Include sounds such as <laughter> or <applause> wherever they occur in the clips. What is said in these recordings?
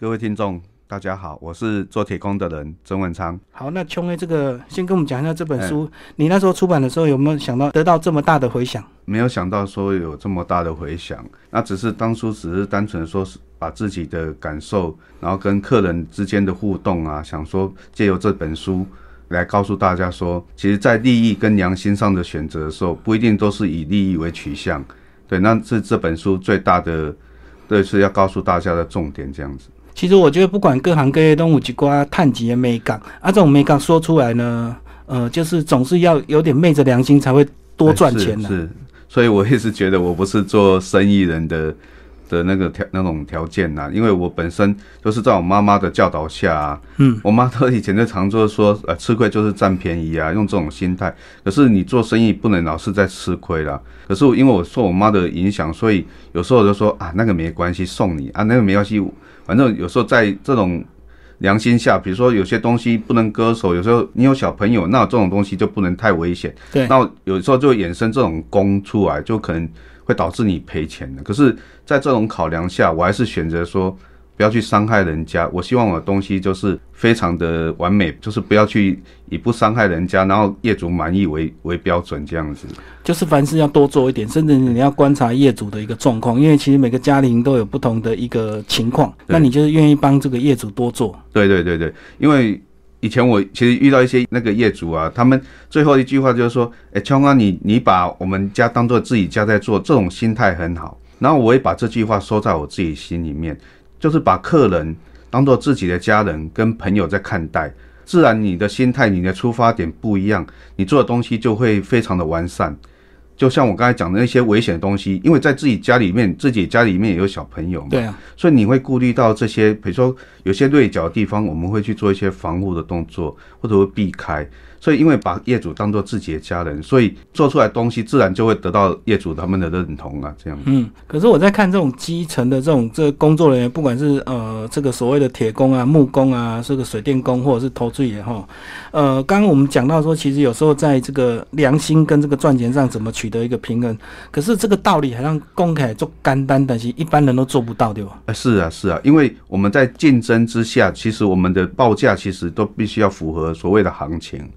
各位听众，大家好，我是做铁工的人曾文昌。好，那琼 A 这个先跟我们讲一下这本书，你那时候出版的时候有没有想到得到这么大的回响？没有想到说有这么大的回响，那只是当初只是单纯说是把自己的感受，然后跟客人之间的互动啊，想说借由这本书来告诉大家说，其实，在利益跟良心上的选择的时候，不一定都是以利益为取向。对，那是这本书最大的，对，是要告诉大家的重点，这样子。其实我觉得，不管各行各业，都有几瓜探级的美感啊，这种美感说出来呢，呃，就是总是要有点昧着良心才会多赚钱的。是，所以我一直觉得我不是做生意人的。的那个条那种条件呐，因为我本身就是在我妈妈的教导下啊，嗯，我妈她以前就常做说，呃，吃亏就是占便宜啊，用这种心态。可是你做生意不能老是在吃亏啦。可是因为我受我妈的影响，所以有时候就说啊，那个没关系，送你啊，那个没关系，反正有时候在这种良心下，比如说有些东西不能割手，有时候你有小朋友，那这种东西就不能太危险。对，那有时候就衍生这种功出来，就可能。会导致你赔钱的。可是，在这种考量下，我还是选择说不要去伤害人家。我希望我的东西就是非常的完美，就是不要去以不伤害人家，然后业主满意为为标准这样子。就是凡事要多做一点，甚至你要观察业主的一个状况，因为其实每个家庭都有不同的一个情况。那你就是愿意帮这个业主多做？对对对对，因为。以前我其实遇到一些那个业主啊，他们最后一句话就是说：“哎，秋哥，你你把我们家当做自己家在做，这种心态很好。”然后我也把这句话收在我自己心里面，就是把客人当做自己的家人跟朋友在看待。自然你的心态、你的出发点不一样，你做的东西就会非常的完善。就像我刚才讲的那些危险的东西，因为在自己家里面，自己家里面也有小朋友嘛，对啊，所以你会顾虑到这些，比如说有些锐角的地方，我们会去做一些防护的动作，或者会避开。所以，因为把业主当做自己的家人，所以做出来东西自然就会得到业主他们的认同啊，这样。嗯，可是我在看这种基层的这种这工作人员，不管是呃这个所谓的铁工啊、木工啊、这个水电工或者是投资也哈，呃，刚刚我们讲到说，其实有时候在这个良心跟这个赚钱上怎么取得一个平衡，可是这个道理好像公开做干单，但是一般人都做不到，对吧？呃，是啊，是啊，因为我们在竞争之下，其实我们的报价其实都必须要符合所谓的行情。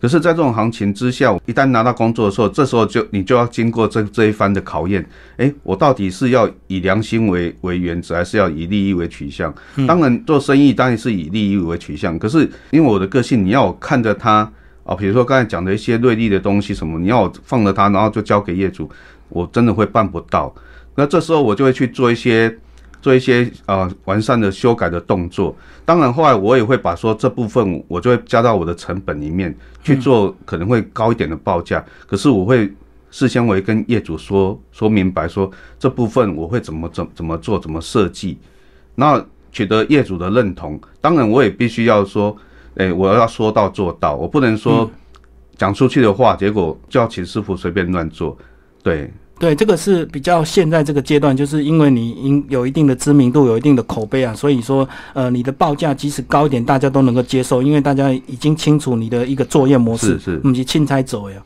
可是，在这种行情之下，一旦拿到工作的时候，这时候就你就要经过这这一番的考验。诶，我到底是要以良心为为原则，还是要以利益为取向？当然，做生意当然是以利益为取向。可是，因为我的个性，你要我看着他啊，比如说刚才讲的一些锐利的东西什么，你要我放着他，然后就交给业主，我真的会办不到。那这时候我就会去做一些。做一些呃完善的修改的动作，当然后来我也会把说这部分我就会加到我的成本里面去做，可能会高一点的报价。可是我会事先会跟业主说说明白，说这部分我会怎么怎怎么做，怎么设计，那取得业主的认同。当然我也必须要说，哎，我要说到做到，我不能说讲出去的话，结果叫请师傅随便乱做，对。对，这个是比较现在这个阶段，就是因为你应有一定的知名度，有一定的口碑啊，所以说，呃，你的报价即使高一点，大家都能够接受，因为大家已经清楚你的一个作业模式，是是，不是钦差走呀。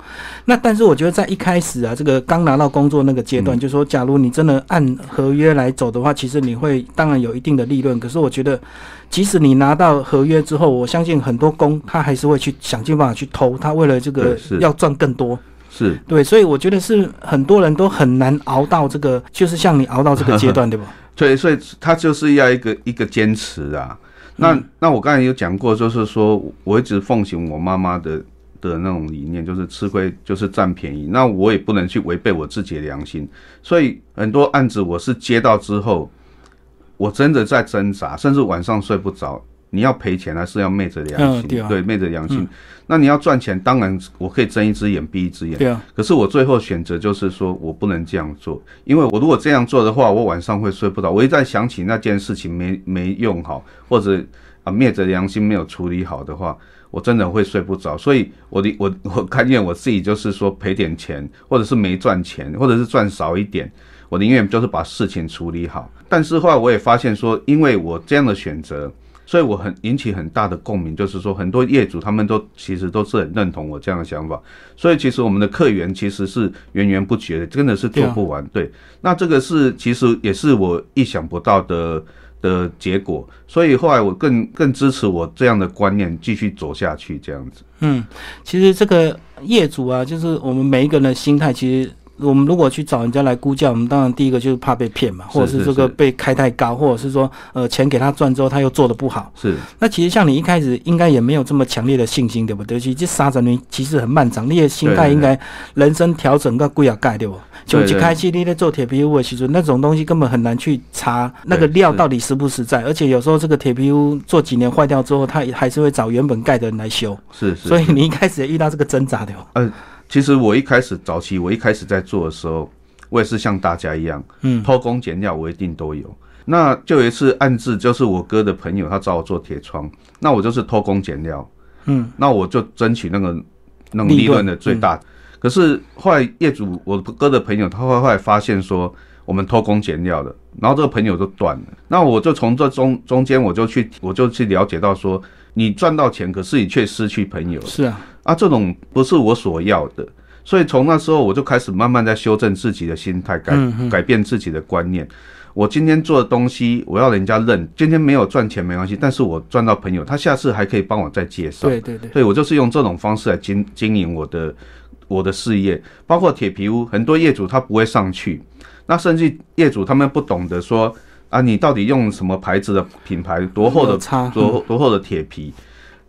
那但是我觉得在一开始啊，这个刚拿到工作那个阶段，就说假如你真的按合约来走的话，其实你会当然有一定的利润。可是我觉得，即使你拿到合约之后，我相信很多工他还是会去想尽办法去偷，他为了这个要赚更多。是对，所以我觉得是很多人都很难熬到这个，就是像你熬到这个阶段，对吧？<laughs> 对，所以他就是要一个一个坚持啊。那那我刚才有讲过，就是说我一直奉行我妈妈的的那种理念，就是吃亏就是占便宜。那我也不能去违背我自己的良心，所以很多案子我是接到之后，我真的在挣扎，甚至晚上睡不着。你要赔钱还是要昧着良心？对，昧着良心。那你要赚钱，当然我可以睁一只眼闭一只眼。对啊。可是我最后选择就是说我不能这样做，因为我如果这样做的话，我晚上会睡不着。我一旦想起那件事情没没用好，或者啊灭着良心没有处理好的话，我真的会睡不着。所以我的我我看见我自己就是说赔点钱，或者是没赚钱，或者是赚少一点，我宁愿就是把事情处理好。但是后来我也发现说，因为我这样的选择。所以我很引起很大的共鸣，就是说很多业主他们都其实都是很认同我这样的想法。所以其实我们的客源其实是源源不绝的，真的是做不完。对，那这个是其实也是我意想不到的的结果，所以后来我更更支持我这样的观念继续走下去，这样子。嗯，其实这个业主啊，就是我们每一个人的心态，其实。我们如果去找人家来估价，我们当然第一个就是怕被骗嘛，或者是这个被开太高，或者是说呃钱给他赚之后他又做的不好。是。那其实像你一开始应该也没有这么强烈的信心，对不对？其实杀人其实很漫长，你的心态应该人生调整个贵啊盖对不？就一开始你在做铁皮屋的时候，那种东西根本很难去查那个料到底实不实在，而且有时候这个铁皮屋做几年坏掉之后，他还是会找原本盖的人来修。是是。所以你一开始也遇到这个挣扎的。嗯。其实我一开始早期，我一开始在做的时候，我也是像大家一样，嗯，偷工减料，我一定都有。那就有一次暗自就是我哥的朋友，他找我做铁窗，那我就是偷工减料，嗯，那我就争取那个那个利润的最大。可是后来业主，我哥的朋友，他后来发现说我们偷工减料了，然后这个朋友就断了。那我就从这中中间，我就去我就去了解到说，你赚到钱，可是你却失去朋友。是啊。啊，这种不是我所要的，所以从那时候我就开始慢慢在修正自己的心态，改改变自己的观念。我今天做的东西，我要人家认。今天没有赚钱没关系，但是我赚到朋友，他下次还可以帮我再介绍。对对对，所以我就是用这种方式来经经营我的我的事业。包括铁皮屋，很多业主他不会上去，那甚至业主他们不懂得说啊，你到底用什么牌子的品牌，多厚的多多厚的铁皮。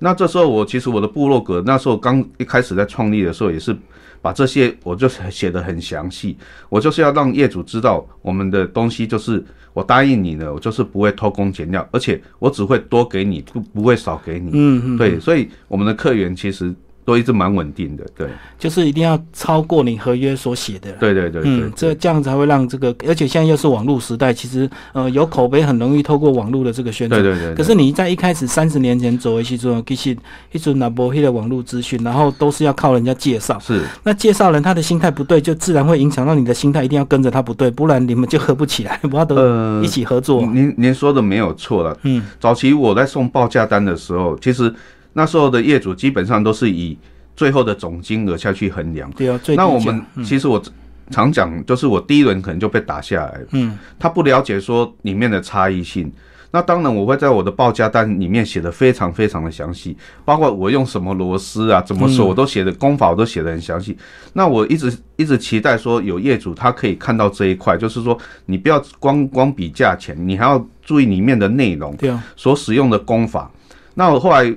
那这时候我其实我的部落格那时候刚一开始在创立的时候也是把这些我就写的很详细，我就是要让业主知道我们的东西就是我答应你的，我就是不会偷工减料，而且我只会多给你，不不会少给你。嗯嗯，对，所以我们的客源其实。都一直蛮稳定的，对，就是一定要超过你合约所写的，对对对，嗯，这这样才会让这个，而且现在又是网络时代，其实呃有口碑很容易透过网络的这个宣传，对对对。可是你在一开始三十年前走一些做，其实一直拿波黑的网络资讯，然后都是要靠人家介绍，是。那介绍人他的心态不对，就自然会影响到你的心态，一定要跟着他不对，不然你们就合不起来，不要都一起合作。您您说的没有错了，嗯，早期我在送报价单的时候，其实那时候的业主基本上都是以。最后的总金额下去衡量，对啊。那我们其实我常讲，就是我第一轮可能就被打下来嗯。他不了解说里面的差异性。那当然我会在我的报价单里面写的非常非常的详细，包括我用什么螺丝啊，怎么锁，我都写的功法我都写的很详细。那我一直一直期待说有业主他可以看到这一块，就是说你不要光光比价钱，你还要注意里面的内容，对啊，所使用的功法。那我后来。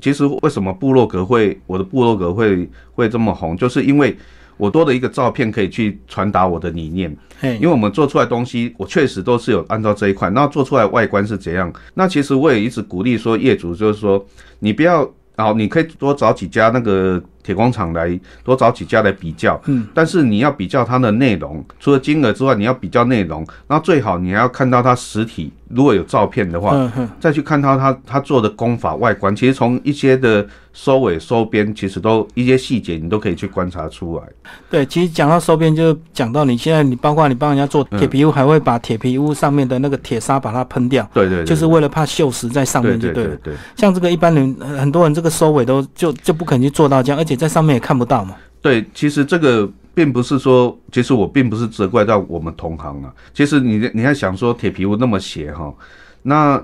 其实为什么部落格会我的部落格会会这么红，就是因为我多的一个照片可以去传达我的理念。因为我们做出来东西，我确实都是有按照这一块，那做出来外观是怎样？那其实我也一直鼓励说业主，就是说你不要，然后你可以多找几家那个。铁工厂来多找几家来比较，嗯，但是你要比较它的内容，除了金额之外，你要比较内容，然后最好你还要看到它实体，如果有照片的话，嗯再去看到它它做的工法外观，其实从一些的收尾收边，其实都一些细节你都可以去观察出来。对，其实讲到收边，就讲到你现在你包括你帮人家做铁皮屋，还会把铁皮屋上面的那个铁砂把它喷掉，对对，就是为了怕锈蚀在上面就对了。对像这个一般人很多人这个收尾都就就不肯去做到这样，而且。在上面也看不到嘛？对，其实这个并不是说，其实我并不是责怪到我们同行啊。其实你你还想说铁皮屋那么斜哈，那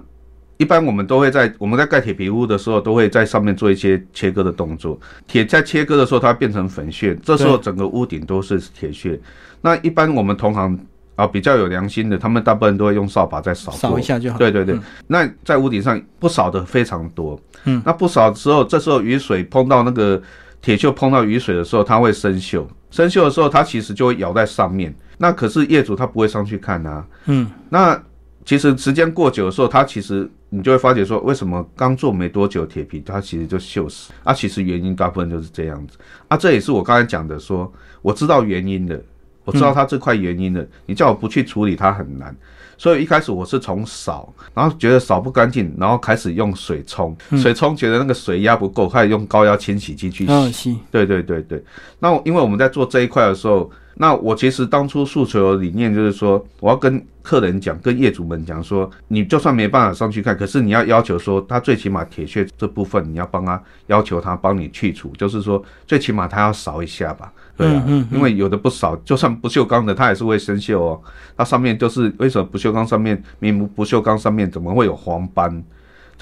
一般我们都会在我们在盖铁皮屋的时候，都会在上面做一些切割的动作。铁在切割的时候，它变成粉屑，这时候整个屋顶都是铁屑。那一般我们同行啊比较有良心的，他们大部分都会用扫把再扫扫一下就好。对对对，那在屋顶上不扫的非常多。嗯，那不少之后，这时候雨水碰到那个铁锈，碰到雨水的时候，它会生锈。生锈的时候，它其实就会咬在上面。那可是业主他不会上去看啊。嗯，那其实时间过久的时候，它其实你就会发觉说，为什么刚做没多久铁皮它其实就锈死？啊，其实原因大部分就是这样子。啊，这也是我刚才讲的，说我知道原因的，我知道它这块原因的，你叫我不去处理它很难。所以一开始我是从扫，然后觉得扫不干净，然后开始用水冲，水冲觉得那个水压不够，开始用高压清洗机去洗。洗。对对对对。那因为我们在做这一块的时候，那我其实当初诉求的理念就是说，我要跟客人讲，跟业主们讲说，你就算没办法上去看，可是你要要求说，他最起码铁屑这部分你要帮他要求他帮你去除，就是说最起码他要扫一下吧，对啊，因为有的不扫，就算不锈钢的，它也是会生锈哦。它上面就是为什么不锈钢上面明不不锈钢上面怎么会有黄斑？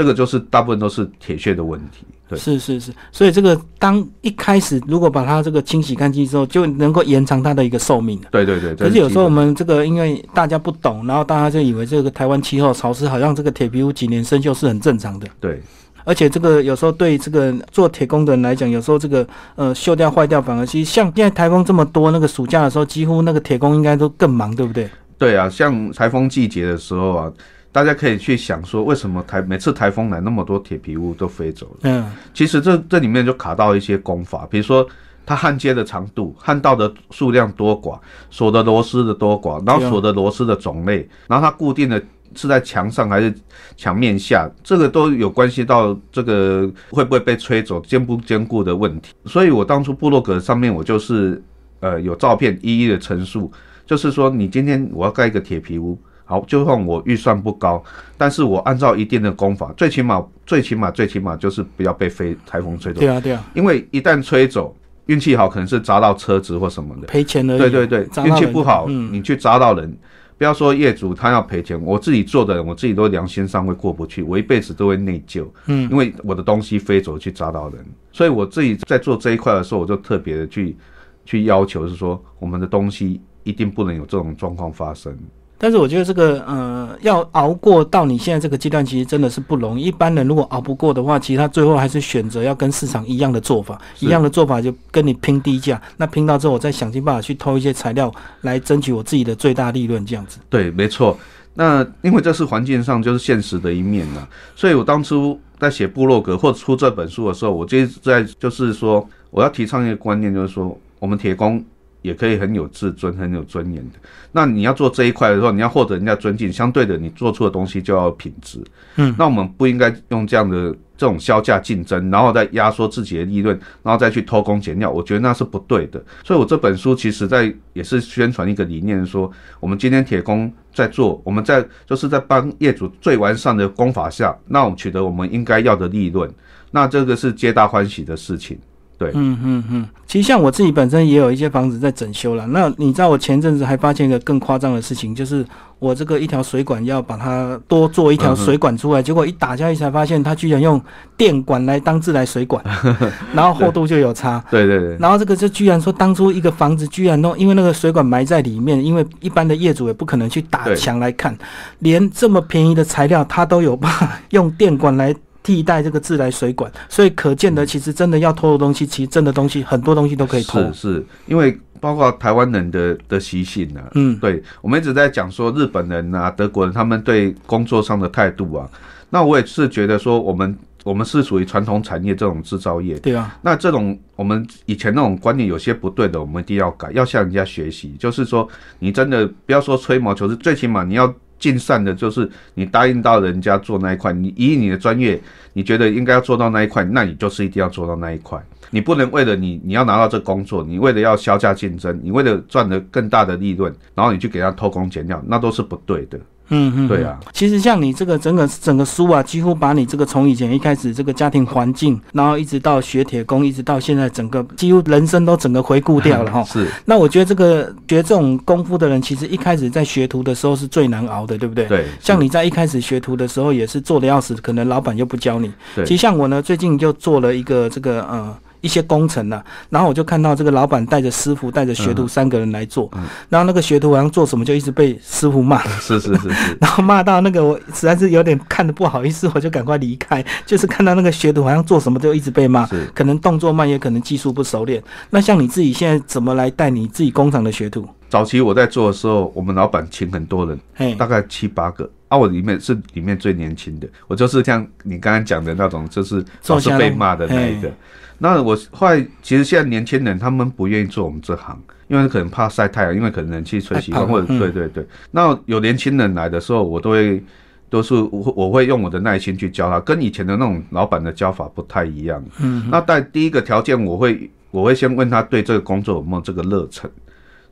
这个就是大部分都是铁屑的问题。对，是是是，所以这个当一开始如果把它这个清洗干净之后，就能够延长它的一个寿命。对对对。可是有时候我们这个因为大家不懂，然后大家就以为这个台湾气候潮湿，好像这个铁皮屋几年生锈是很正常的。对。而且这个有时候对这个做铁工的人来讲，有时候这个呃锈掉坏掉，反而其实像现在台风这么多，那个暑假的时候，几乎那个铁工应该都更忙，对不对？对啊，像台风季节的时候啊。大家可以去想说，为什么台每次台风来那么多铁皮屋都飞走了？嗯，其实这这里面就卡到一些功法，比如说它焊接的长度、焊道的数量多寡、锁的螺丝的多寡，然后锁的螺丝的种类，然后它固定的是在墙上还是墙面下，这个都有关系到这个会不会被吹走、坚不坚固的问题。所以我当初部落格上面我就是呃有照片一一的陈述，就是说你今天我要盖一个铁皮屋。好，就算我预算不高，但是我按照一定的功法，最起码、最起码、最起码就是不要被飞台风吹走。对啊，对啊。因为一旦吹走，运气好可能是砸到车子或什么的，赔钱的。对对对，运气不好，你去砸到人，不要说业主他要赔钱，我自己做的人，我自己都良心上会过不去，我一辈子都会内疚。嗯，因为我的东西飞走去砸到人，所以我自己在做这一块的时候，我就特别的去去要求是说，我们的东西一定不能有这种状况发生。但是我觉得这个呃，要熬过到你现在这个阶段，其实真的是不容易。一般人如果熬不过的话，其实他最后还是选择要跟市场一样的做法，一样的做法就跟你拼低价。那拼到之后，我再想尽办法去偷一些材料来争取我自己的最大利润，这样子。对，没错。那因为这是环境上就是现实的一面呢，所以我当初在写部落格或出这本书的时候，我就在就是说，我要提倡一个观念，就是说我们铁工。也可以很有自尊、很有尊严的。那你要做这一块的时候，你要获得人家尊敬，相对的，你做出的东西就要品质。嗯，那我们不应该用这样的这种销价竞争，然后再压缩自己的利润，然后再去偷工减料，我觉得那是不对的。所以我这本书其实在也是宣传一个理念，说我们今天铁工在做，我们在就是在帮业主最完善的工法下，那我们取得我们应该要的利润，那这个是皆大欢喜的事情。对，嗯嗯嗯，其实像我自己本身也有一些房子在整修了。那你知道我前阵子还发现一个更夸张的事情，就是我这个一条水管要把它多做一条水管出来，结果一打下去才发现，它居然用电管来当自来水管，<laughs> 然后厚度就有差。对对对。然后这个就居然说，当初一个房子居然弄，因为那个水管埋在里面，因为一般的业主也不可能去打墙来看，连这么便宜的材料，他都有办法用电管来。替代这个自来水管，所以可见的，其实真的要偷的东西，其实真的东西很多东西都可以偷。是是，因为包括台湾人的的习性呢，嗯，对，我们一直在讲说日本人啊、德国人他们对工作上的态度啊，那我也是觉得说，我们我们是属于传统产业这种制造业，对啊，那这种我们以前那种观念有些不对的，我们一定要改，要向人家学习，就是说你真的不要说吹毛求疵，最起码你要。尽善的就是你答应到人家做那一块，你以你的专业，你觉得应该要做到那一块，那你就是一定要做到那一块。你不能为了你你要拿到这工作，你为了要销价竞争，你为了赚得更大的利润，然后你去给他偷工减料，那都是不对的。嗯嗯，对啊，其实像你这个整个整个书啊，几乎把你这个从以前一开始这个家庭环境，然后一直到学铁工，一直到现在整个几乎人生都整个回顾掉了哈。<laughs> 是。那我觉得这个学这种功夫的人，其实一开始在学徒的时候是最难熬的，对不对？对。像你在一开始学徒的时候，也是做的要死，可能老板又不教你。对。其实像我呢，最近就做了一个这个呃。一些工程呢，然后我就看到这个老板带着师傅、带着学徒三个人来做，然后那个学徒好像做什么就一直被师傅骂，是是是是，<laughs> 然后骂到那个我实在是有点看的不好意思，我就赶快离开。就是看到那个学徒好像做什么就一直被骂，可能动作慢，也可能技术不熟练。那像你自己现在怎么来带你自己工厂的学徒？早期我在做的时候，我们老板请很多人，大概七八个。啊，我里面是里面最年轻的，我就是像你刚刚讲的那种，就是总是被骂的那一个。那我后来其实现在年轻人他们不愿意做我们这行，因为可能怕晒太阳，因为可能冷气吹习惯，或者对对对。那有年轻人来的时候，我都会都是我我会用我的耐心去教他，跟以前的那种老板的教法不太一样。嗯。那在第一个条件，我会我会先问他对这个工作有没有这个热忱。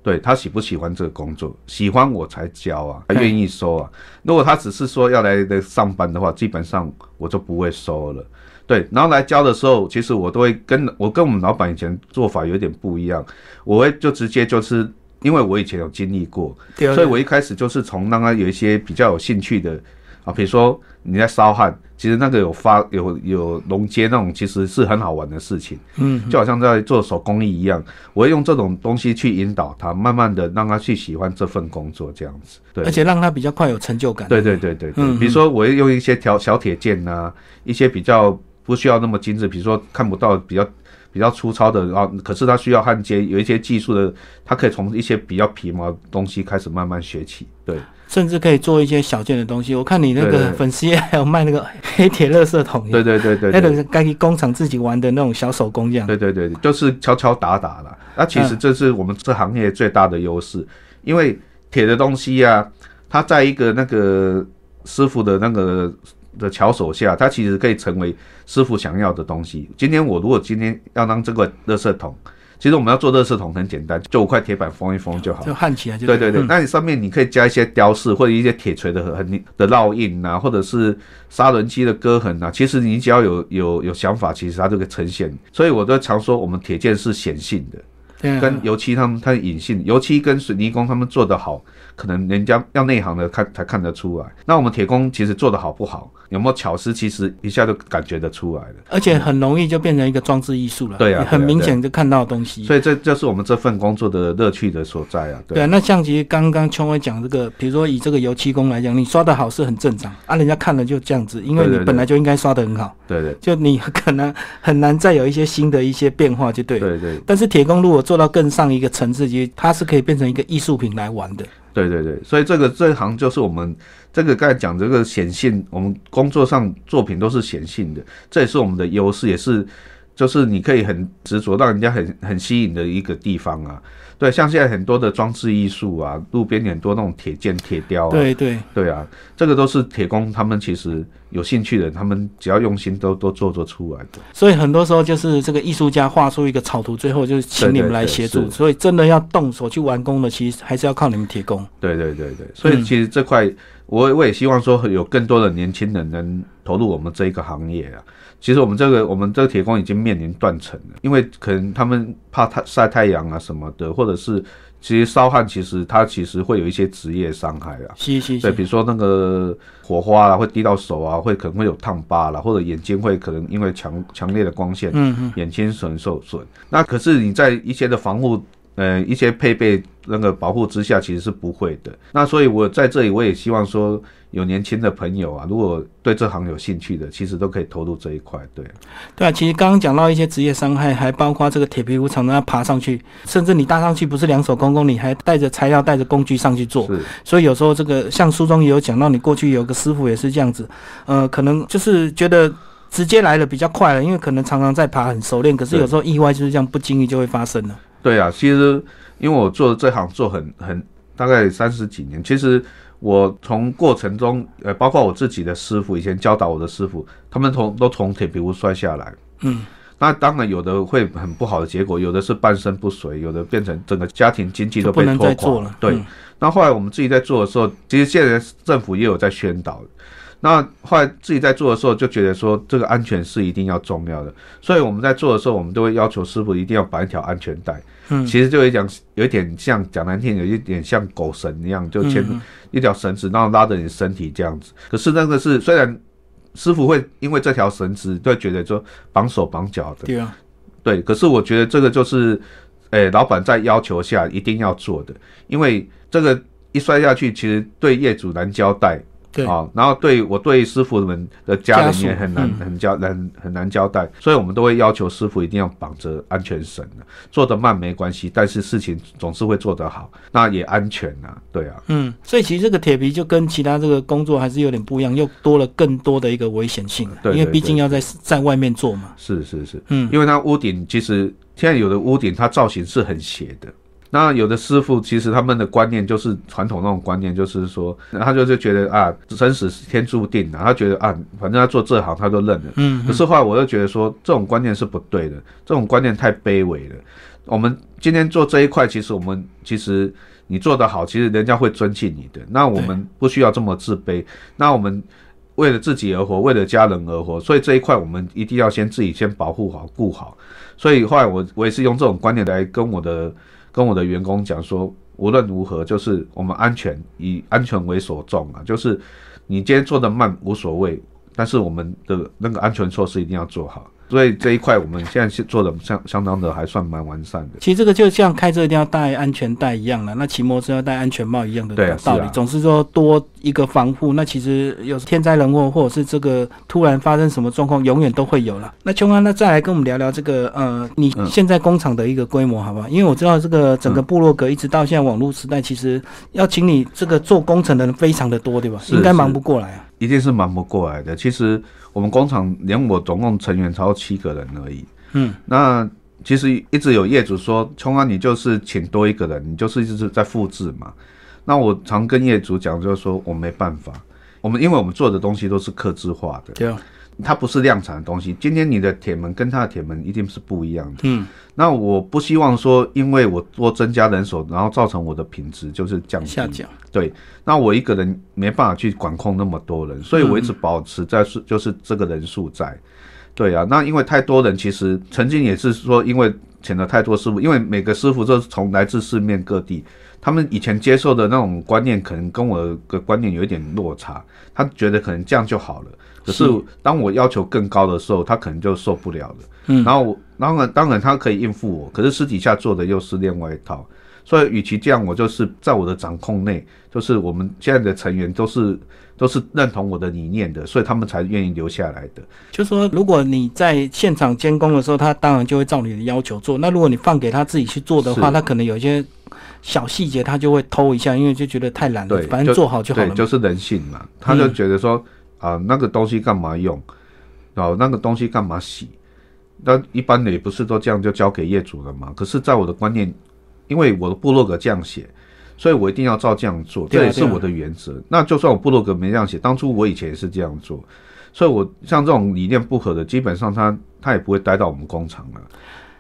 对他喜不喜欢这个工作，喜欢我才教啊，他愿意收啊。如果他只是说要来的上班的话，基本上我就不会收了。对，然后来教的时候，其实我都会跟我跟我们老板以前做法有点不一样，我会就直接就是因为我以前有经历过，所以我一开始就是从让他有一些比较有兴趣的啊，比如说你在烧焊，其实那个有发有有溶接那种，其实是很好玩的事情，嗯，就好像在做手工艺一样，我会用这种东西去引导他，慢慢的让他去喜欢这份工作，这样子。对。而，且让他比较快有成就感。对对对对对，嗯比如说我会用一些条小铁件呐、一些比较不需要那么精致，比如说看不到比较比较粗糙的啊，可是它需要焊接，有一些技术的，它可以从一些比较皮毛的东西开始慢慢学起。对甚至可以做一些小件的东西。我看你那个粉丝页还有卖那个黑铁垃圾桶，对对对对那对。个该工厂自己玩的那种小手工这样。对对对，就是敲敲打打啦。那其实这是我们这行业最大的优势，因为铁的东西啊，它在一个那个师傅的那个的巧手下，它其实可以成为师傅想要的东西。今天我如果今天要当这个垃圾桶，其实我们要做热色桶很简单，就五块铁板封一封就好。就焊起来就对对对，嗯那你上面你可以加一些雕饰或者一些铁锤的痕的烙印啊，或者是砂轮机的割痕啊。其实你只要有有有想法，其实它就可以呈现。所以我都常说，我们铁件是显性的，跟油漆他们它隐性，油漆跟水泥工他们做得好，可能人家要内行的看才看得出来。那我们铁工其实做的好不好，有没有巧思，其实一下就感觉得出来了。而且很容易就变成一个装置艺术了。对啊很明显就看到的东西。所以这就是我们这份工作的乐趣的所在啊。对啊，那像其实刚刚邱伟讲这个，比如说以这个油漆工来讲，你刷的好是很正常啊，人家看了就这样子，因为你本来就应该刷的很好，对对就你可能很难再有一些新的一些变化，就对了。对对但是铁工如果做到更上一个层次，其实它是可以变成一个艺术品来玩的。对对对，所以这个这一行就是我们这个刚才讲这个显性，我们工作上作品都是显性的，这也是我们的优势，也是就是你可以很执着，让人家很很吸引的一个地方啊。对，像现在很多的装置艺术啊，路边很多那种铁件、铁雕啊，对对，对啊，这个都是铁工他们其实有兴趣的人，他们只要用心都都做做出来的。所以很多时候就是这个艺术家画出一个草图，最后就是请你们来协助。对对对所以真的要动手去完工的，其实还是要靠你们铁工。对对对对，所以嗯其实这块，我我也希望说有更多的年轻人能投入我们这一个行业啊。其实我们这个我们这个铁工已经面临断层了，因为可能他们怕太晒太阳啊什么的，或者是其实烧焊其实它其实会有一些职业伤害啊。对，是是对，比如说那个火花啊，会滴到手啊，会可能会有烫疤啦，或者眼睛会可能因为强强烈的光线，嗯嗯，眼睛损受损。那可是你在一些的防护，呃，一些配备那个保护之下，其实是不会的。那所以我在这里，我也希望说，有年轻的朋友啊，如果对这行有兴趣的，其实都可以投入这一块。对，对啊，其实刚刚讲到一些职业伤害，还包括这个铁皮屋常常要爬上去，甚至你搭上去不是两手空空，你还带着材料、带着工具上去做。是，所以有时候这个像书中也有讲到，你过去有个师傅也是这样子，呃，可能就是觉得直接来的比较快了，因为可能常常在爬很熟练，可是有时候意外就是这样不经意就会发生了。对啊，其实因为我做这行做很很大概三十几年，其实。我从过程中，呃，包括我自己的师傅，以前教导我的师傅，他们从都从铁皮屋摔下来，嗯，那当然有的会很不好的结果，有的是半身不遂，有的变成整个家庭经济都被拖垮。了。对，嗯。那后来我们自己在做的时候，其实现在政府也有在宣导。那后来自己在做的时候，就觉得说这个安全是一定要重要的，所以我们在做的时候，我们都会要求师傅一定要绑一条安全带。嗯其实就有一讲，有一点像讲难听，有一点像狗绳一样，就牵嗯一条绳子，然后拉着你身体这样子。可是那个是虽然师傅会因为这条绳子，会觉得说绑手绑脚的，对啊，对，可是我觉得这个就是，诶、老板在要求下一定要做的，因为这个一摔下去，其实对业主难交代对，啊，然后对我对师傅们的家人也很难、嗯。很交很很难交代，所以我们都会要求师傅一定要绑着安全绳的，做得慢没关系，但是事情总是会做得好，那也安全啊，对啊，嗯，所以其实这个铁皮就跟其他这个工作还是有点不一样，又多了更多的一个危险性，对对因为毕竟要在在外面做嘛。是是是，嗯，因为它屋顶其实现在有的屋顶它造型是很斜的。那有的师傅其实他们的观念就是传统那种观念，就是说他就是觉得啊，生死是天注定的，他觉得啊，反正他做这行他都认了。嗯可是后来我又觉得说，这种观念是不对的，这种观念太卑微了。我们今天做这一块，其实我们其实你做得好，其实人家会尊敬你的。那我们不需要这么自卑。那我们为了自己而活，为了家人而活，所以这一块我们一定要先自己先保护好、顾好。所以后来我我也是用这种观念来跟我的跟我的员工讲说，无论如何，就是我们安全以安全为所重啊，就是你今天做的慢无所谓，但是我们的那个安全措施一定要做好。所以这一块我们现在是做的相相当的还算蛮完善的。其实这个就像开车一定要戴安全带一样了，那骑摩托车要戴安全帽一样的道理。总是说多一个防护，那其实有天灾人祸或者是这个突然发生什么状况，永远都会有了。那琼安，那再来跟我们聊聊这个呃，你现在工厂的一个规模，好不好？因为我知道这个整个部落格一直到现在网络时代，其实要请你这个做工程的人非常的多，对吧？应该忙不过来啊。一定是忙不过来的。其实我们工厂连我总共成员超七个人而已。嗯，那其实一直有业主说，冲啊，你就是请多一个人，你就是一直在复制嘛。那我常跟业主讲，就是说我没办法，我们因为我们做的东西都是刻制化的。对啊。它不是量产的东西。今天你的铁门跟他的铁门一定是不一样的。嗯，那我不希望说，因为我多增加人手，然后造成我的品质就是降下降。对，那我一个人没办法去管控那么多人，所以我一直保持在是就是这个人数在。对啊，那因为太多人，其实曾经也是说，因为请了太多师傅，因为每个师傅都是从来自四面各地，他们以前接受的那种观念，可能跟我的观念有一点落差，他觉得可能这样就好了。可是当我要求更高的时候，他可能就受不了了。嗯，然后当然当然他可以应付我，可是私底下做的又是另外一套。所以与其这样，我就是在我的掌控内，就是我们现在的成员都是都是认同我的理念的，所以他们才愿意留下来的。就说如果你在现场监工的时候，他当然就会照你的要求做。那如果你放给他自己去做的话，他可能有一些小细节他就会偷一下，因为就觉得太懒了。反正做好就好了。对，就是人性嘛，他就觉得说。啊，那个东西干嘛用？然后那个东西干嘛洗？那一般的也不是都这样就交给业主了嘛？可是，在我的观念，因为我的部落格这样写，所以我一定要照这样做，这也是我的原则。那就算我部落格没这样写，当初我以前也是这样做，所以我像这种理念不合的，基本上他他也不会待到我们工厂了。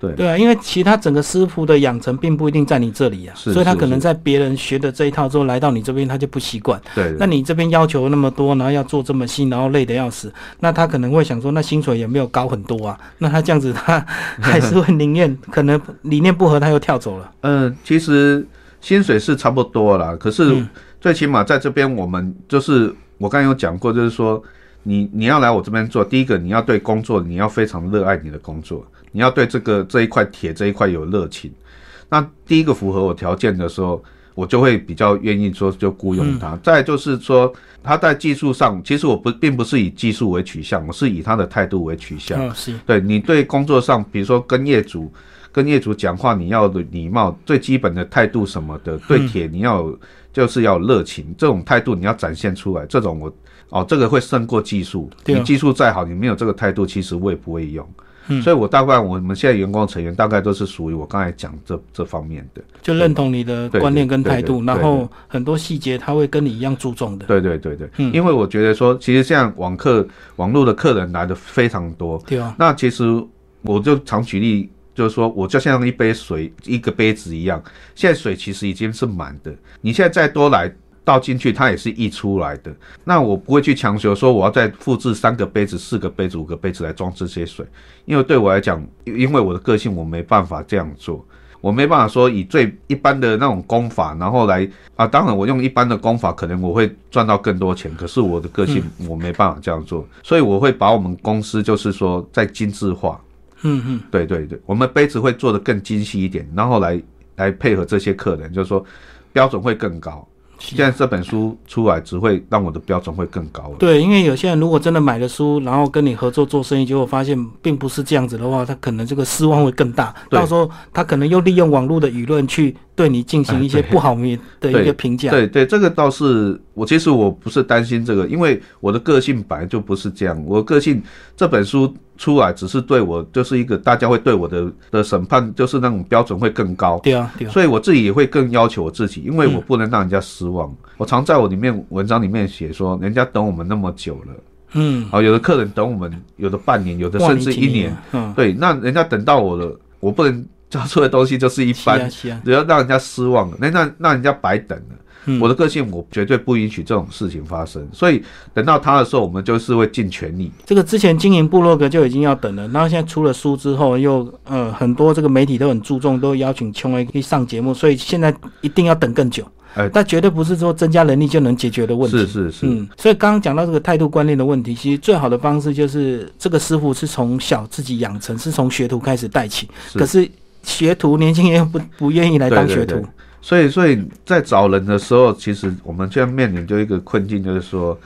对对啊，因为其他整个师傅的养成并不一定在你这里啊，所以他可能在别人学的这一套之后来到你这边，他就不习惯。对，那你这边要求那么多，然后要做这么细，然后累得要死，那他可能会想说，那薪水也没有高很多啊？那他这样子，他 <laughs> 还是会宁愿可能理念不合，他又跳走了。嗯，<laughs> 其实薪水是差不多啦，可是最起码在这边，我们就是我刚才有讲过，就是说你你要来我这边做，第一个你要对工作你要非常热爱你的工作。你要对这个这一块铁这一块有热情，那第一个符合我条件的时候，我就会比较愿意说就雇佣他。再就是说他在技术上，其实我不并不是以技术为取向，我是以他的态度为取向。是，对你对工作上，比如说跟业主跟业主讲话，你要的礼貌，最基本的态度什么的，对铁你要就是要热情，这种态度你要展现出来。这种我哦，这个会胜过技术。你技术再好，你没有这个态度，其实我也不会用。所以，我大概我们现在员工成员大概都是属于我刚才讲这这方面的，就认同你的观念跟态度，然后很多细节他会跟你一样注重的。对对对对，因为我觉得说，其实像网客网络的客人来的非常多，对啊。那其实我就常举例，就是说，我就像一杯水一个杯子一样，现在水其实已经是满的，你现在再多来。倒进去，它也是溢出来的。那我不会去强求说我要再复制三个杯子、四个杯子、五个杯子来装这些水，因为对我来讲，因为我的个性，我没办法这样做。我没办法说以最一般的那种功法，然后来啊。当然，我用一般的功法，可能我会赚到更多钱。可是我的个性，我没办法这样做，所以我会把我们公司就是说再精致化。嗯嗯，对对对，我们杯子会做的更精细一点，然后来来配合这些客人，就是说标准会更高。现在这本书出来，只会让我的标准会更高。对，因为有些人如果真的买了书，然后跟你合作做生意，结果发现并不是这样子的话，他可能这个失望会更大。到时候他可能又利用网络的舆论去。对你进行一些不好的的一个评价，对对，这个倒是我其实我不是担心这个，因为我的个性本来就不是这样。我个性这本书出来只是对我就是一个大家会对我的的审判，就是那种标准会更高。对啊，所以我自己也会更要求我自己，因为我不能让人家失望。我常在我里面文章里面写说，人家等我们那么久了，嗯，好，有的客人等我们，有的半年，有的甚至一年，嗯，对，那人家等到我了，我不能。交出的东西就是一般是啊，啊，只要让人家失望了，那那让人家白等了。嗯我的个性，我绝对不允许这种事情发生。所以等到他的时候，我们就是会尽全力。这个之前经营部落格就已经要等了，然后现在出了书之后，又呃很多这个媒体都很注重，都邀请琼 A 去上节目，所以现在一定要等更久。哎但绝对不是说增加能力就能解决的问题。是是是，嗯，所以刚刚讲到这个态度观念的问题，其实最好的方式就是这个师傅是从小自己养成，是从学徒开始带起。是可是学徒年轻人又不 <laughs> 不愿意来当学徒，对对对所以所以在找人的时候，其实我们现在面临就一个困境，就是说，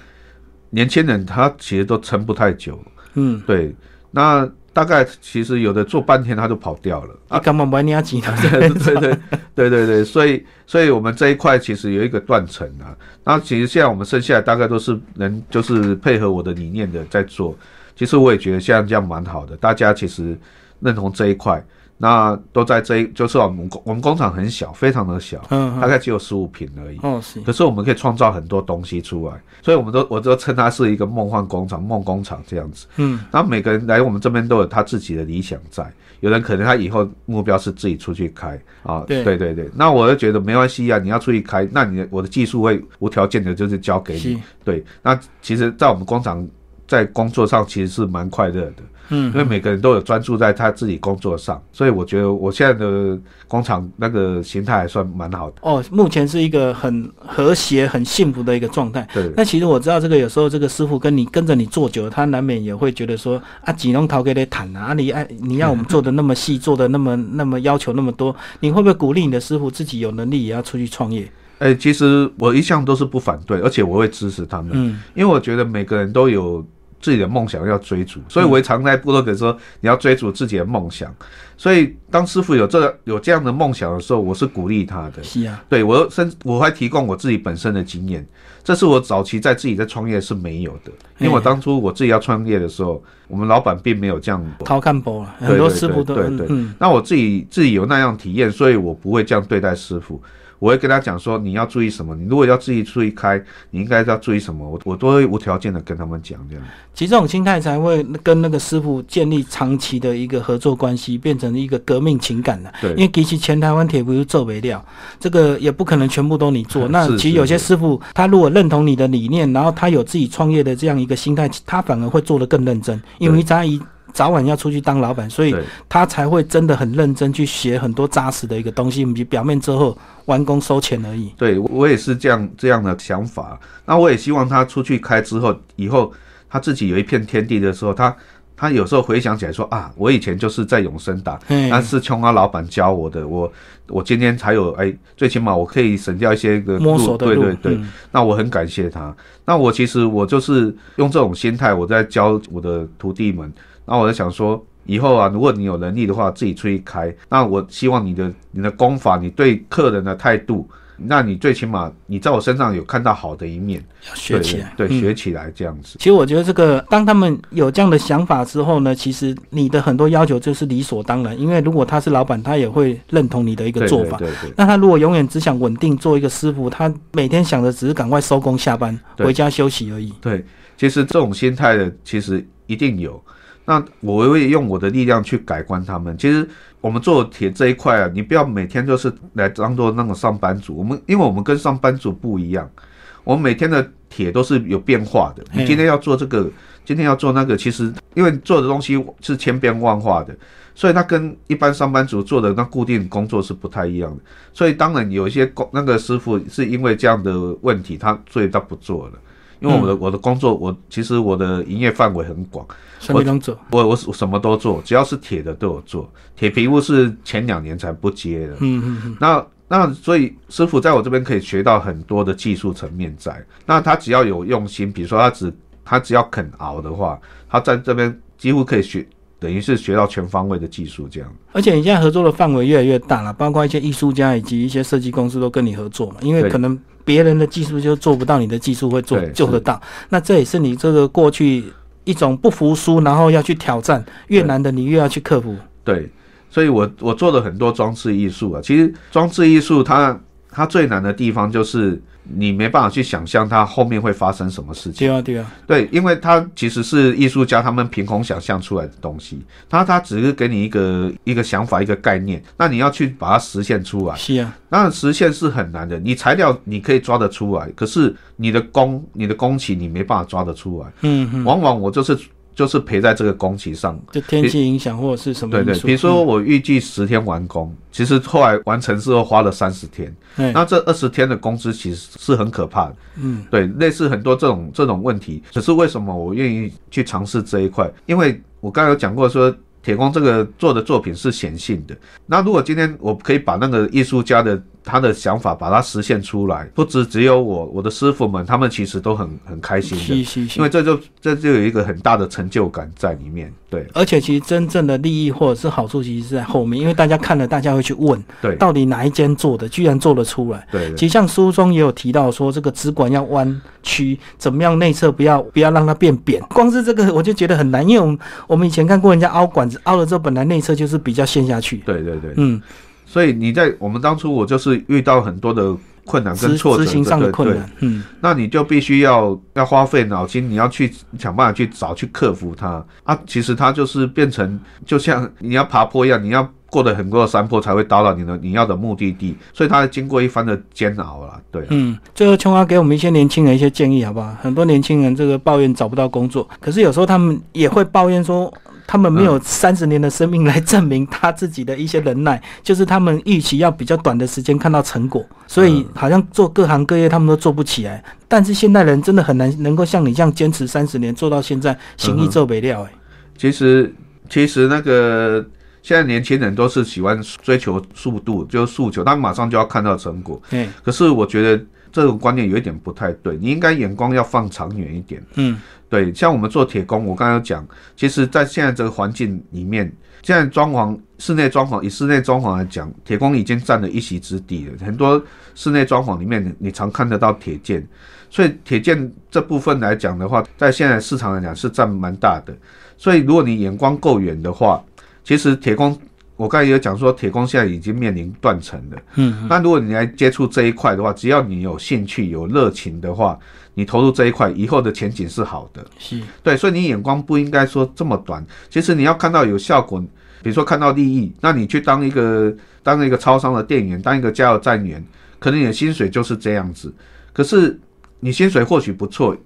年轻人他其实都撑不太久。嗯，对，那大概其实有的做半天他就跑掉了。啊干嘛买你要急呢？<laughs> 对对对对对对，所以所以我们这一块其实有一个断层啊。那其实现在我们剩下来大概都是能就是配合我的理念的在做。其实我也觉得现在这样蛮好的，大家其实认同这一块，那都在这一就是我们工我们工厂很小，非常的小，嗯嗯，大概只有十五平而已。哦是，可是我们可以创造很多东西出来，所以我们都我都称它是一个梦幻工厂、梦工厂这样子。嗯。然后每个人来我们这边都有他自己的理想在，有人可能他以后目标是自己出去开。啊，对。对对对，那我就觉得没关系啊，你要出去开，那你的我的技术会无条件的就是交给你，，对，那其实，在我们工厂在工作上其实是蛮快乐的，嗯因为每个人都有专注在他自己工作上，所以我觉得我现在的工厂那个形态还算蛮好的，哦，目前是一个很和谐、很幸福的一个状态。对。那其实我知道，这个有时候这个师傅跟你跟着你做久了，他难免也会觉得说啊，几弄陶给你谈啊，啊你爱你要我们做的那么细，做的那么 <laughs> 那么要求那么多，你会不会鼓励你的师傅自己有能力也要出去创业？哎、其实我一向都是不反对，而且我会支持他们，嗯因为我觉得每个人都有自己的梦想要追逐，所以我也常在部落格说你要追逐自己的梦想。所以当师傅有这有这样的梦想的时候，我是鼓励他的。是啊，对我甚我还提供我自己本身的经验，这是我早期在自己在创业是没有的，因为我当初我自己要创业的时候，我们老板并没有这样。掏看波了，很多师傅都对对那我自己自己有那样体验，所以我不会这样对待师傅。我会跟他讲说，你要注意什么？你如果要自己注意开，你应该要注意什么？我我都会无条件的跟他们讲这样。其实这种心态才会跟那个师傅建立长期的一个合作关系，变成一个革命情感的。对因为其实全台湾铁不是做不了，这个也不可能全部都你做。<laughs> 那其实有些师傅，他如果认同你的理念，然后他有自己创业的这样一个心态，他反而会做得更认真，因为他一早晚要出去当老板，所以他才会真的很认真去学很多扎实的一个东西，不是表面之后完工收钱而已。对，我我也是这样这样的想法。那我也希望他出去开之后，以后他自己有一片天地的时候，他他有时候回想起来说啊，我以前就是在永生打，嘿那是琼阿老板教我的，我我今天才有哎，最起码我可以省掉一些个摸索的路，对对对。嗯那我很感谢他。那我其实我就是用这种心态，我在教我的徒弟们。那我在想说，以后啊，如果你有能力的话，自己出去开。那我希望你的你的功法，你对客人的态度，那你最起码你在我身上有看到好的一面，要学起来，对，学起来这样子。其实我觉得这个，当他们有这样的想法之后呢，其实你的很多要求就是理所当然，因为如果他是老板，他也会认同你的一个做法。对对对那他如果永远只想稳定做一个师傅，他每天想的只是赶快收工下班回家休息而已。对，其实这种心态的其实一定有。那我会用我的力量去改观他们。其实我们做铁这一块啊，你不要每天就是来当做那种上班族。我们因为我们跟上班族不一样，我们每天的铁都是有变化的。你今天要做这个，今天要做那个，其实因为做的东西是千变万化的，所以它跟一般上班族做的那固定工作是不太一样的。所以当然有一些工那个师傅是因为这样的问题，他所以他不做了。因为我的、我的工作，我其实我的营业范围很广，什么能做？我我我什么都做，只要是铁的都有做。铁皮屋是前两年才不接的，嗯嗯嗯，那那所以师傅在我这边可以学到很多的技术层面在。那他只要有用心，比如说他只他只要肯熬的话，他在这边几乎可以学，等于是学到全方位的技术这样。而且你现在合作的范围越来越大了，包括一些艺术家以及一些设计公司都跟你合作嘛，因为可能别人的技术就做不到，你的技术会做做得到。那这也是你这个过去一种不服输，然后要去挑战，越难的你越要去克服。对，所以我我做了很多装置艺术啊。其实装置艺术它它最难的地方就是你没办法去想象它后面会发生什么事情。对啊，对啊，对，因为它其实是艺术家他们凭空想象出来的东西，它它只是给你一个一个想法一个概念，那你要去把它实现出来，是啊，那实现是很难的。你材料你可以抓得出来，可是你的工你的工期你没办法抓得出来。嗯嗯，往往我就是就是赔在这个工期上。就天气影响或者是什么对对，比如说我预计十天完工，其实后来完成之后花了三十天，嗯那这二十天的工资其实是很可怕的。嗯，对，类似很多这种这种问题。可是为什么我愿意去尝试这一块？因为我刚才有讲过说。铁工这个做的作品是显性的，那如果今天我可以把那个艺术家的他的想法把它实现出来，不只只有我，我的师傅们他们其实都很很开心的，因为这就这就有一个很大的成就感在里面。对而且其实真正的利益或者是好处，其实是在后面，因为大家看了，大家会去问，对到底哪一间做的，居然做得出来。对对其实像书中也有提到说，这个直管要弯曲，怎么样内侧不要不要让它变扁。光是这个我就觉得很难，因为我们我们以前看过人家凹管子，凹了之后本来内侧就是比较陷下去。对对对，嗯，所以你在我们当初我就是遇到很多的困难跟挫折，执行上的对对困难。嗯，那你就必须要要花费脑筋，你要去想办法去找去克服它啊。其实它就是变成就像你要爬坡一样，你要过得很多的山坡才会到达你的你要的目的地，所以它经过一番的煎熬啦。对啊、嗯，最后琼华给我们一些年轻人一些建议，好不好？很多年轻人这个抱怨找不到工作，可是有时候他们也会抱怨说，他们没有三十年的生命来证明他自己的一些忍耐，<laughs> 就是他们预期要比较短的时间看到成果，所以好像做各行各业他们都做不起来。但是现代人真的很难能够像你这样坚持三十年做到现在，行医做不了哎。其实其实那个现在年轻人都是喜欢追求速度，就是诉求，他马上就要看到成果。对，可是我觉得这种观念有一点不太对，你应该眼光要放长远一点。嗯，对，像我们做铁工，我刚刚有讲，其实，在现在这个环境里面，现在装潢室内装潢，以室内装潢来讲，铁工已经占了一席之地了。很多室内装潢里面，你你常看得到铁件，所以铁件这部分来讲的话，在现在市场来讲是占蛮大的。所以，如果你眼光够远的话，其实铁工，我刚才也有讲说，铁工现在已经面临断层了。嗯，那如果你来接触这一块的话，只要你有兴趣、有热情的话，你投入这一块，以后的前景是好的。是，对，所以你眼光不应该说这么短。其实你要看到有效果，比如说看到利益，那你去当一个当一个超商的店员，当一个加油站员，可能你的薪水就是这样子。可是你薪水或许不错，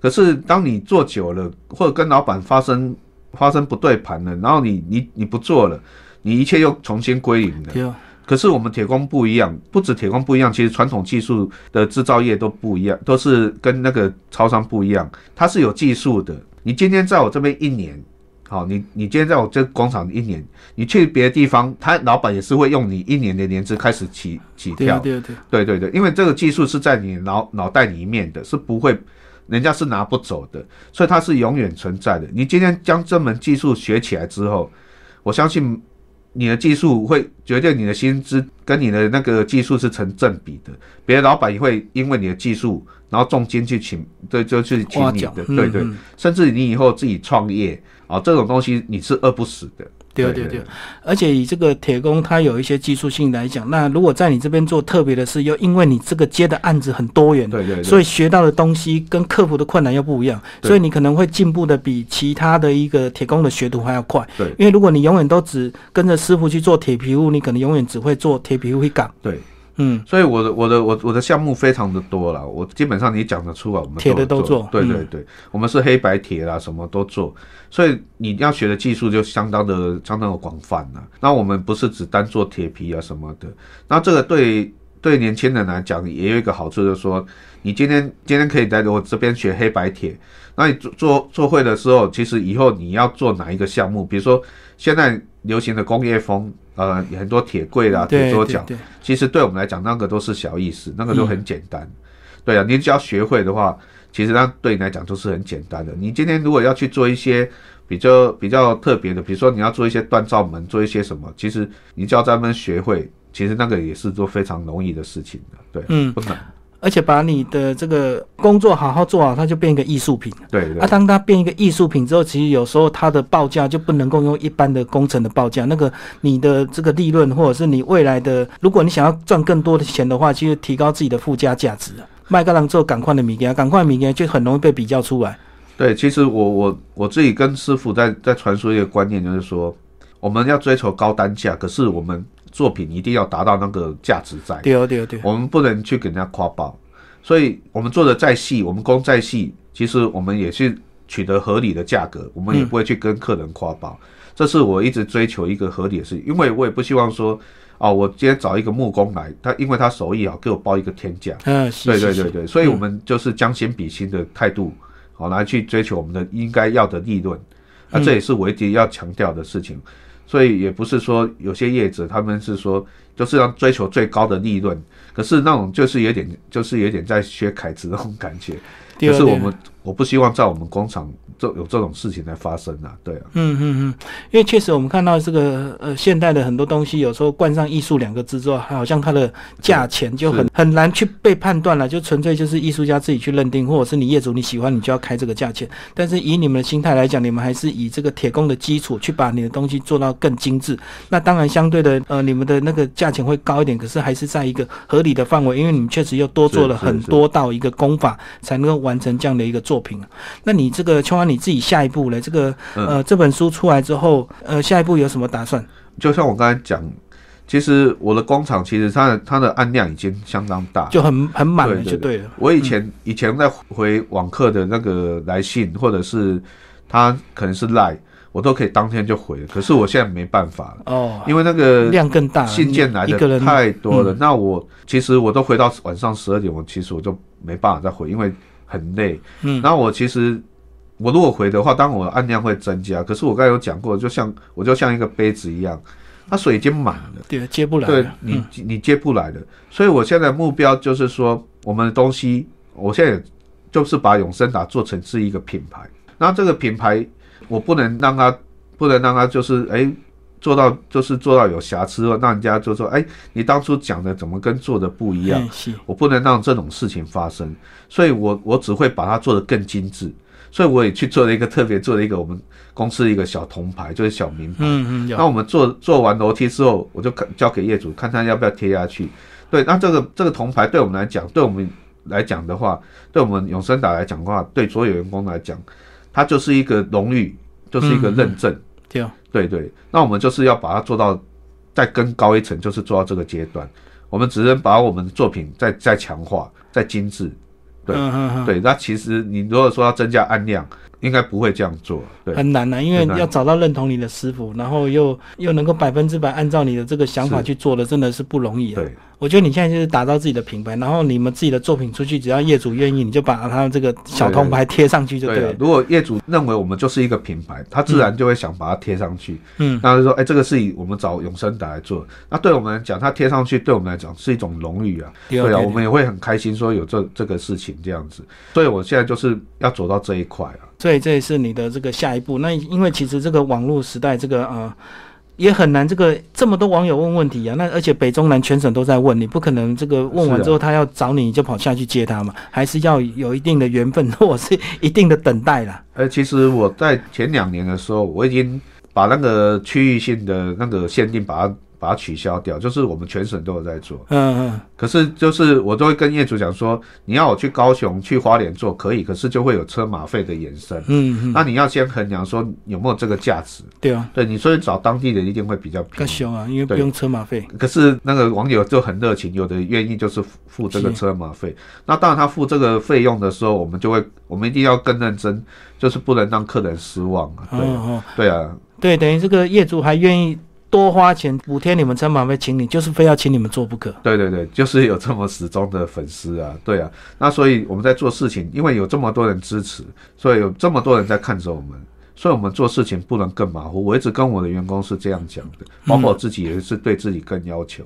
可是当你做久了，或者跟老板发生发生不对盘了，然后你你你不做了，你一切又重新归零了。可是我们铁工不一样，不止铁工不一样，其实传统技术的制造业都不一样，都是跟那个超商不一样，它是有技术的。你今天在我这边一年，好，你你今天在我这工厂一年，你去别的地方，他老板也是会用你一年的年资开始起起跳。对啊对啊对啊，对对对，因为这个技术是在你脑脑袋里面的，是不会，人家是拿不走的，所以它是永远存在的。你今天将这门技术学起来之后，我相信你的技术会决定你的薪资跟你的那个技术是成正比的。别的老板也会因为你的技术，然后重金去请，对，就去请你的，对对，嗯嗯甚至你以后自己创业啊，这种东西你是饿不死的。对对对对，而且以这个铁工，他有一些技术性来讲，那如果在你这边做特别的事，又因为你这个接的案子很多元，对对对，所以学到的东西跟克服的困难又不一样，所以你可能会进步的比其他的一个铁工的学徒还要快。对因为如果你永远都只跟着师傅去做铁皮屋，你可能永远只会做铁皮屋一岗。对。嗯，所以我的我的我我的项目非常的多了，我基本上你讲得出来，我们铁的都做。嗯对对对，我们是黑白铁啦，什么都做，所以你要学的技术就相当的相当的广泛了。那我们不是只单做铁皮啊什么的，那这个对对年轻人来讲也有一个好处，就是说你今天今天可以在我这边学黑白铁，那你做做做会的时候，其实以后你要做哪一个项目，比如说现在流行的工业风，呃，很多铁柜啦、铁桌角。其实对我们来讲，那个都是小意思，那个嗯都很简单。对啊，你只要学会的话，其实那对你来讲都是很简单的。你今天如果要去做一些比较比较特别的，比如说你要做一些锻造门，做一些什么，其实你只要专门学会，其实那个也是做非常容易的事情的。对，嗯不难。而且把你的这个工作好好做好，它就变一个艺术品。对对啊，当它变一个艺术品之后，其实有时候它的报价就不能够用一般的工程的报价，那个你的这个利润或者是你未来的，如果你想要赚更多的钱的话，其实提高自己的附加价值啊。麦克郎做赶快的物件，赶快的物件就很容易被比较出来。对，其实我我我自己跟师傅在在传输一个观念，就是说我们要追求高单价，可是我们作品一定要达到那个价值在，对哦对哦对哦，我们不能去给人家夸爆。所以我们做的再细，我们工再细，其实我们也是取得合理的价格，我们也不会去跟客人夸爆。这是我一直追求一个合理的事情，因为我也不希望说，哦，我今天找一个木工来，他因为他手艺好，给我报一个天价。嗯，是对对对对，所以我们就是将心比心的态度，好来去追求我们的应该要的利润，那这也是我一直要强调的事情。所以也不是说有些业者他们是说就是要追求最高的利润，可是那种就是有点就是有点在学凯子那种感觉。对啊对啊可是我们我不希望在我们工厂这有这种事情在发生啊，对啊。嗯嗯嗯，因为确实我们看到这个呃现代的很多东西，有时候冠上艺术两个字之后，好像它的价钱就很很难去被判断了，就纯粹就是艺术家自己去认定，或者是你业主你喜欢你就要开这个价钱。但是以你们的心态来讲，你们还是以这个铁工的基础去把你的东西做到更精致。那当然相对的呃你们的那个价钱会高一点，可是还是在一个合理的范围，因为你们确实又多做了很多道一个功法，才能够完成这样的一个作品。那你这个秋安你自己下一步嘞？这个嗯呃，这本书出来之后，呃，下一步有什么打算？就像我刚才讲，其实我的工厂其实它的它的案量已经相当大，就很很满了，就对了。我以前以前在回网客的那个来信，或者是他可能是赖，我都可以当天就回了。可是我现在没办法了，哦，因为那个量更大，信件来的太多了。那我其实我都回到晚上十二点，我其实我就没办法再回，因为很累。嗯然后我其实我如果回的话，当然我的案量会增加。可是我刚才有讲过，就像我就像一个杯子一样，它水已经满了。对，接不来对了。你你接不来的，所以我现在目标就是说，我们的东西，我现在就是把永生达做成是一个品牌。那这个品牌，我不能让它，不能让它就是哎做到就是做到有瑕疵，让人家就说哎你当初讲的怎么跟做的不一样？我不能让这种事情发生，所以我我只会把它做得更精致。所以我也去做了一个特别做了一个我们公司一个小铜牌，就是小名牌。嗯嗯那我们做做完楼梯之后，我就看交给业主看他要不要贴下去。对，那这个这个铜牌对我们来讲，对我们来讲的话，对我们永生达来讲的话，对所有员工来讲，它就是一个荣誉，就是一个认证。对对对，那我们就是要把它做到再更高一层，就是做到这个阶段。我们只能把我们的作品再再强化、再精致。对对，那其实你如果说要增加案量，应该不会这样做。对，很难啊，因为要找到认同你的师傅，然后又又能够百分之百按照你的这个想法去做的，真的是不容易啊。对，我觉得你现在就是打造自己的品牌，然后你们自己的作品出去，只要业主愿意，你就把他这个小铜牌贴上去就对了。对啊，如果业主认为我们就是一个品牌，他自然就会想把它贴上去。嗯，那就说，哎、这个是以我们找永生达来做，那对我们来讲，他贴上去对我们来讲是一种荣誉啊。对啊，我们也会很开心说有这这个事情这样子。所以我现在就是要走到这一块啊。所以这也是你的这个下一步。那因为其实这个网络时代，这个呃。也很难，这个这么多网友问问题啊，那而且北中南全省都在问，你不可能这个问完之后他要找你，你就跑下去接他嘛，还是要有一定的缘分或者是一定的等待啦。呃，其实我在前两年的时候，我已经把那个区域性的那个限定把它把它取消掉，就是我们全省都有在做。嗯嗯，可是就是我都会跟业主讲说，你要我去高雄、去花莲做可以，可是就会有车马费的延伸。嗯嗯，那你要先衡量说有没有这个价值。对啊，对你，所以找当地人一定会比较便宜。凶啊，因为不用车马费。可是那个网友就很热情，有的愿意就是付付这个车马费。那当然他付这个费用的时候，我们就会，我们一定要更认真，就是不能让客人失望啊。对啊，哦哦，对啊，对，等于这个业主还愿意多花钱补贴你们车马费，请你就是非要请你们做不可。对对对，就是有这么始终的粉丝啊，对啊。那所以我们在做事情，因为有这么多人支持，所以有这么多人在看着我们。所以，我们做事情不能更马虎。我一直跟我的员工是这样讲的，包括我自己也是对自己更要求。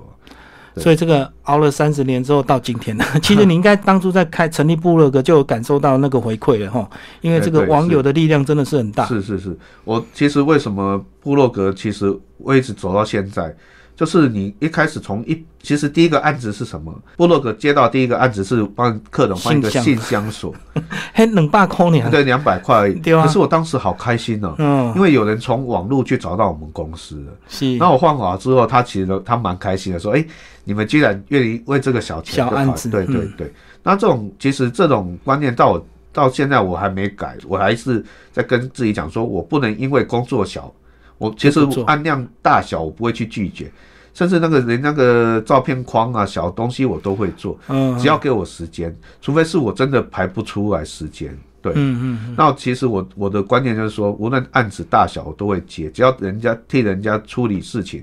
所以这个熬了三十年之后到今天了，<laughs> 其实你应该当初在开成立部落格就有感受到那个回馈了哈，因为这个网友的力量真的是很大。是是是，我其实为什么部落格其实我一直走到现在，就是你一开始从一，其实第一个案子是什么？布洛格接到第一个案子是帮客人换一个信箱。锁，<laughs> 嘿，两百块呢？对，两百块可是我当时好开心哦，嗯，因为有人从网络去找到我们公司。了。是。那我换好之后，他其实他蛮开心的，说：“哎、你们居然愿意为这个小钱小案子。对对嗯。对。那这种其实这种观念到我到现在我还没改，我还是在跟自己讲说，我不能因为工作小，我其实按量大小我不会去拒绝，甚至那个连那个照片框啊小东西我都会做，嗯，只要给我时间，除非是我真的排不出来时间。对，嗯嗯那其实我我的观念就是说，无论案子大小我都会接，只要人家替人家处理事情，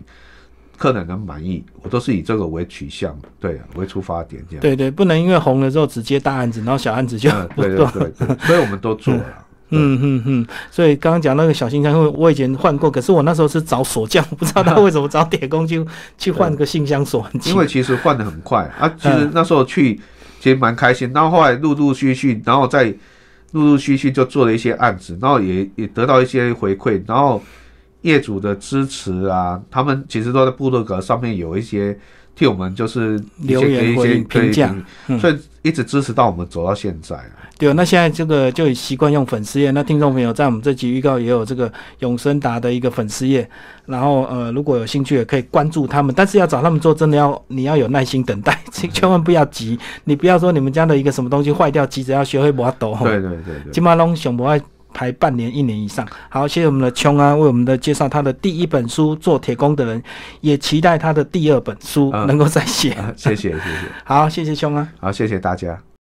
客人能满意，我都是以这个为取向，对啊，为出发点这样。对对，不能因为红了之后只接大案子，然后小案子就对做。对对对，所以我们都做了。嗯 <laughs> 嗯嗯，所以刚刚讲那个小信箱，因为我以前换过，可是我那时候是找锁匠，不知道他为什么找铁工去 <laughs> 去换个信箱锁因为其实换的很快啊，其实那时候去其实蛮开心，然后后来陆陆续续，然后再陆陆续续就做了一些案子，然后也也得到一些回馈，然后业主的支持啊，他们其实都在部落格上面有一些替我们就是留言给一些回评价嗯所以一直支持到我们走到现在啊。对，那现在这个就习惯用粉丝页。那听众朋友在我们这集预告也有这个永生达的一个粉丝页，然后呃，如果有兴趣也可以关注他们，但是要找他们做，真的要你要有耐心等待，<laughs> 千万不要急。你不要说你们家的一个什么东西坏掉，急着要学会把它抖。对对对对。金马龙熊不爱排半年、一年以上。好，谢谢我们的琼啊，为我们的介绍他的第一本书《做铁工的人》，也期待他的第二本书嗯能够再写。啊谢谢谢谢，<laughs> 好，谢谢琼啊。好谢谢大家。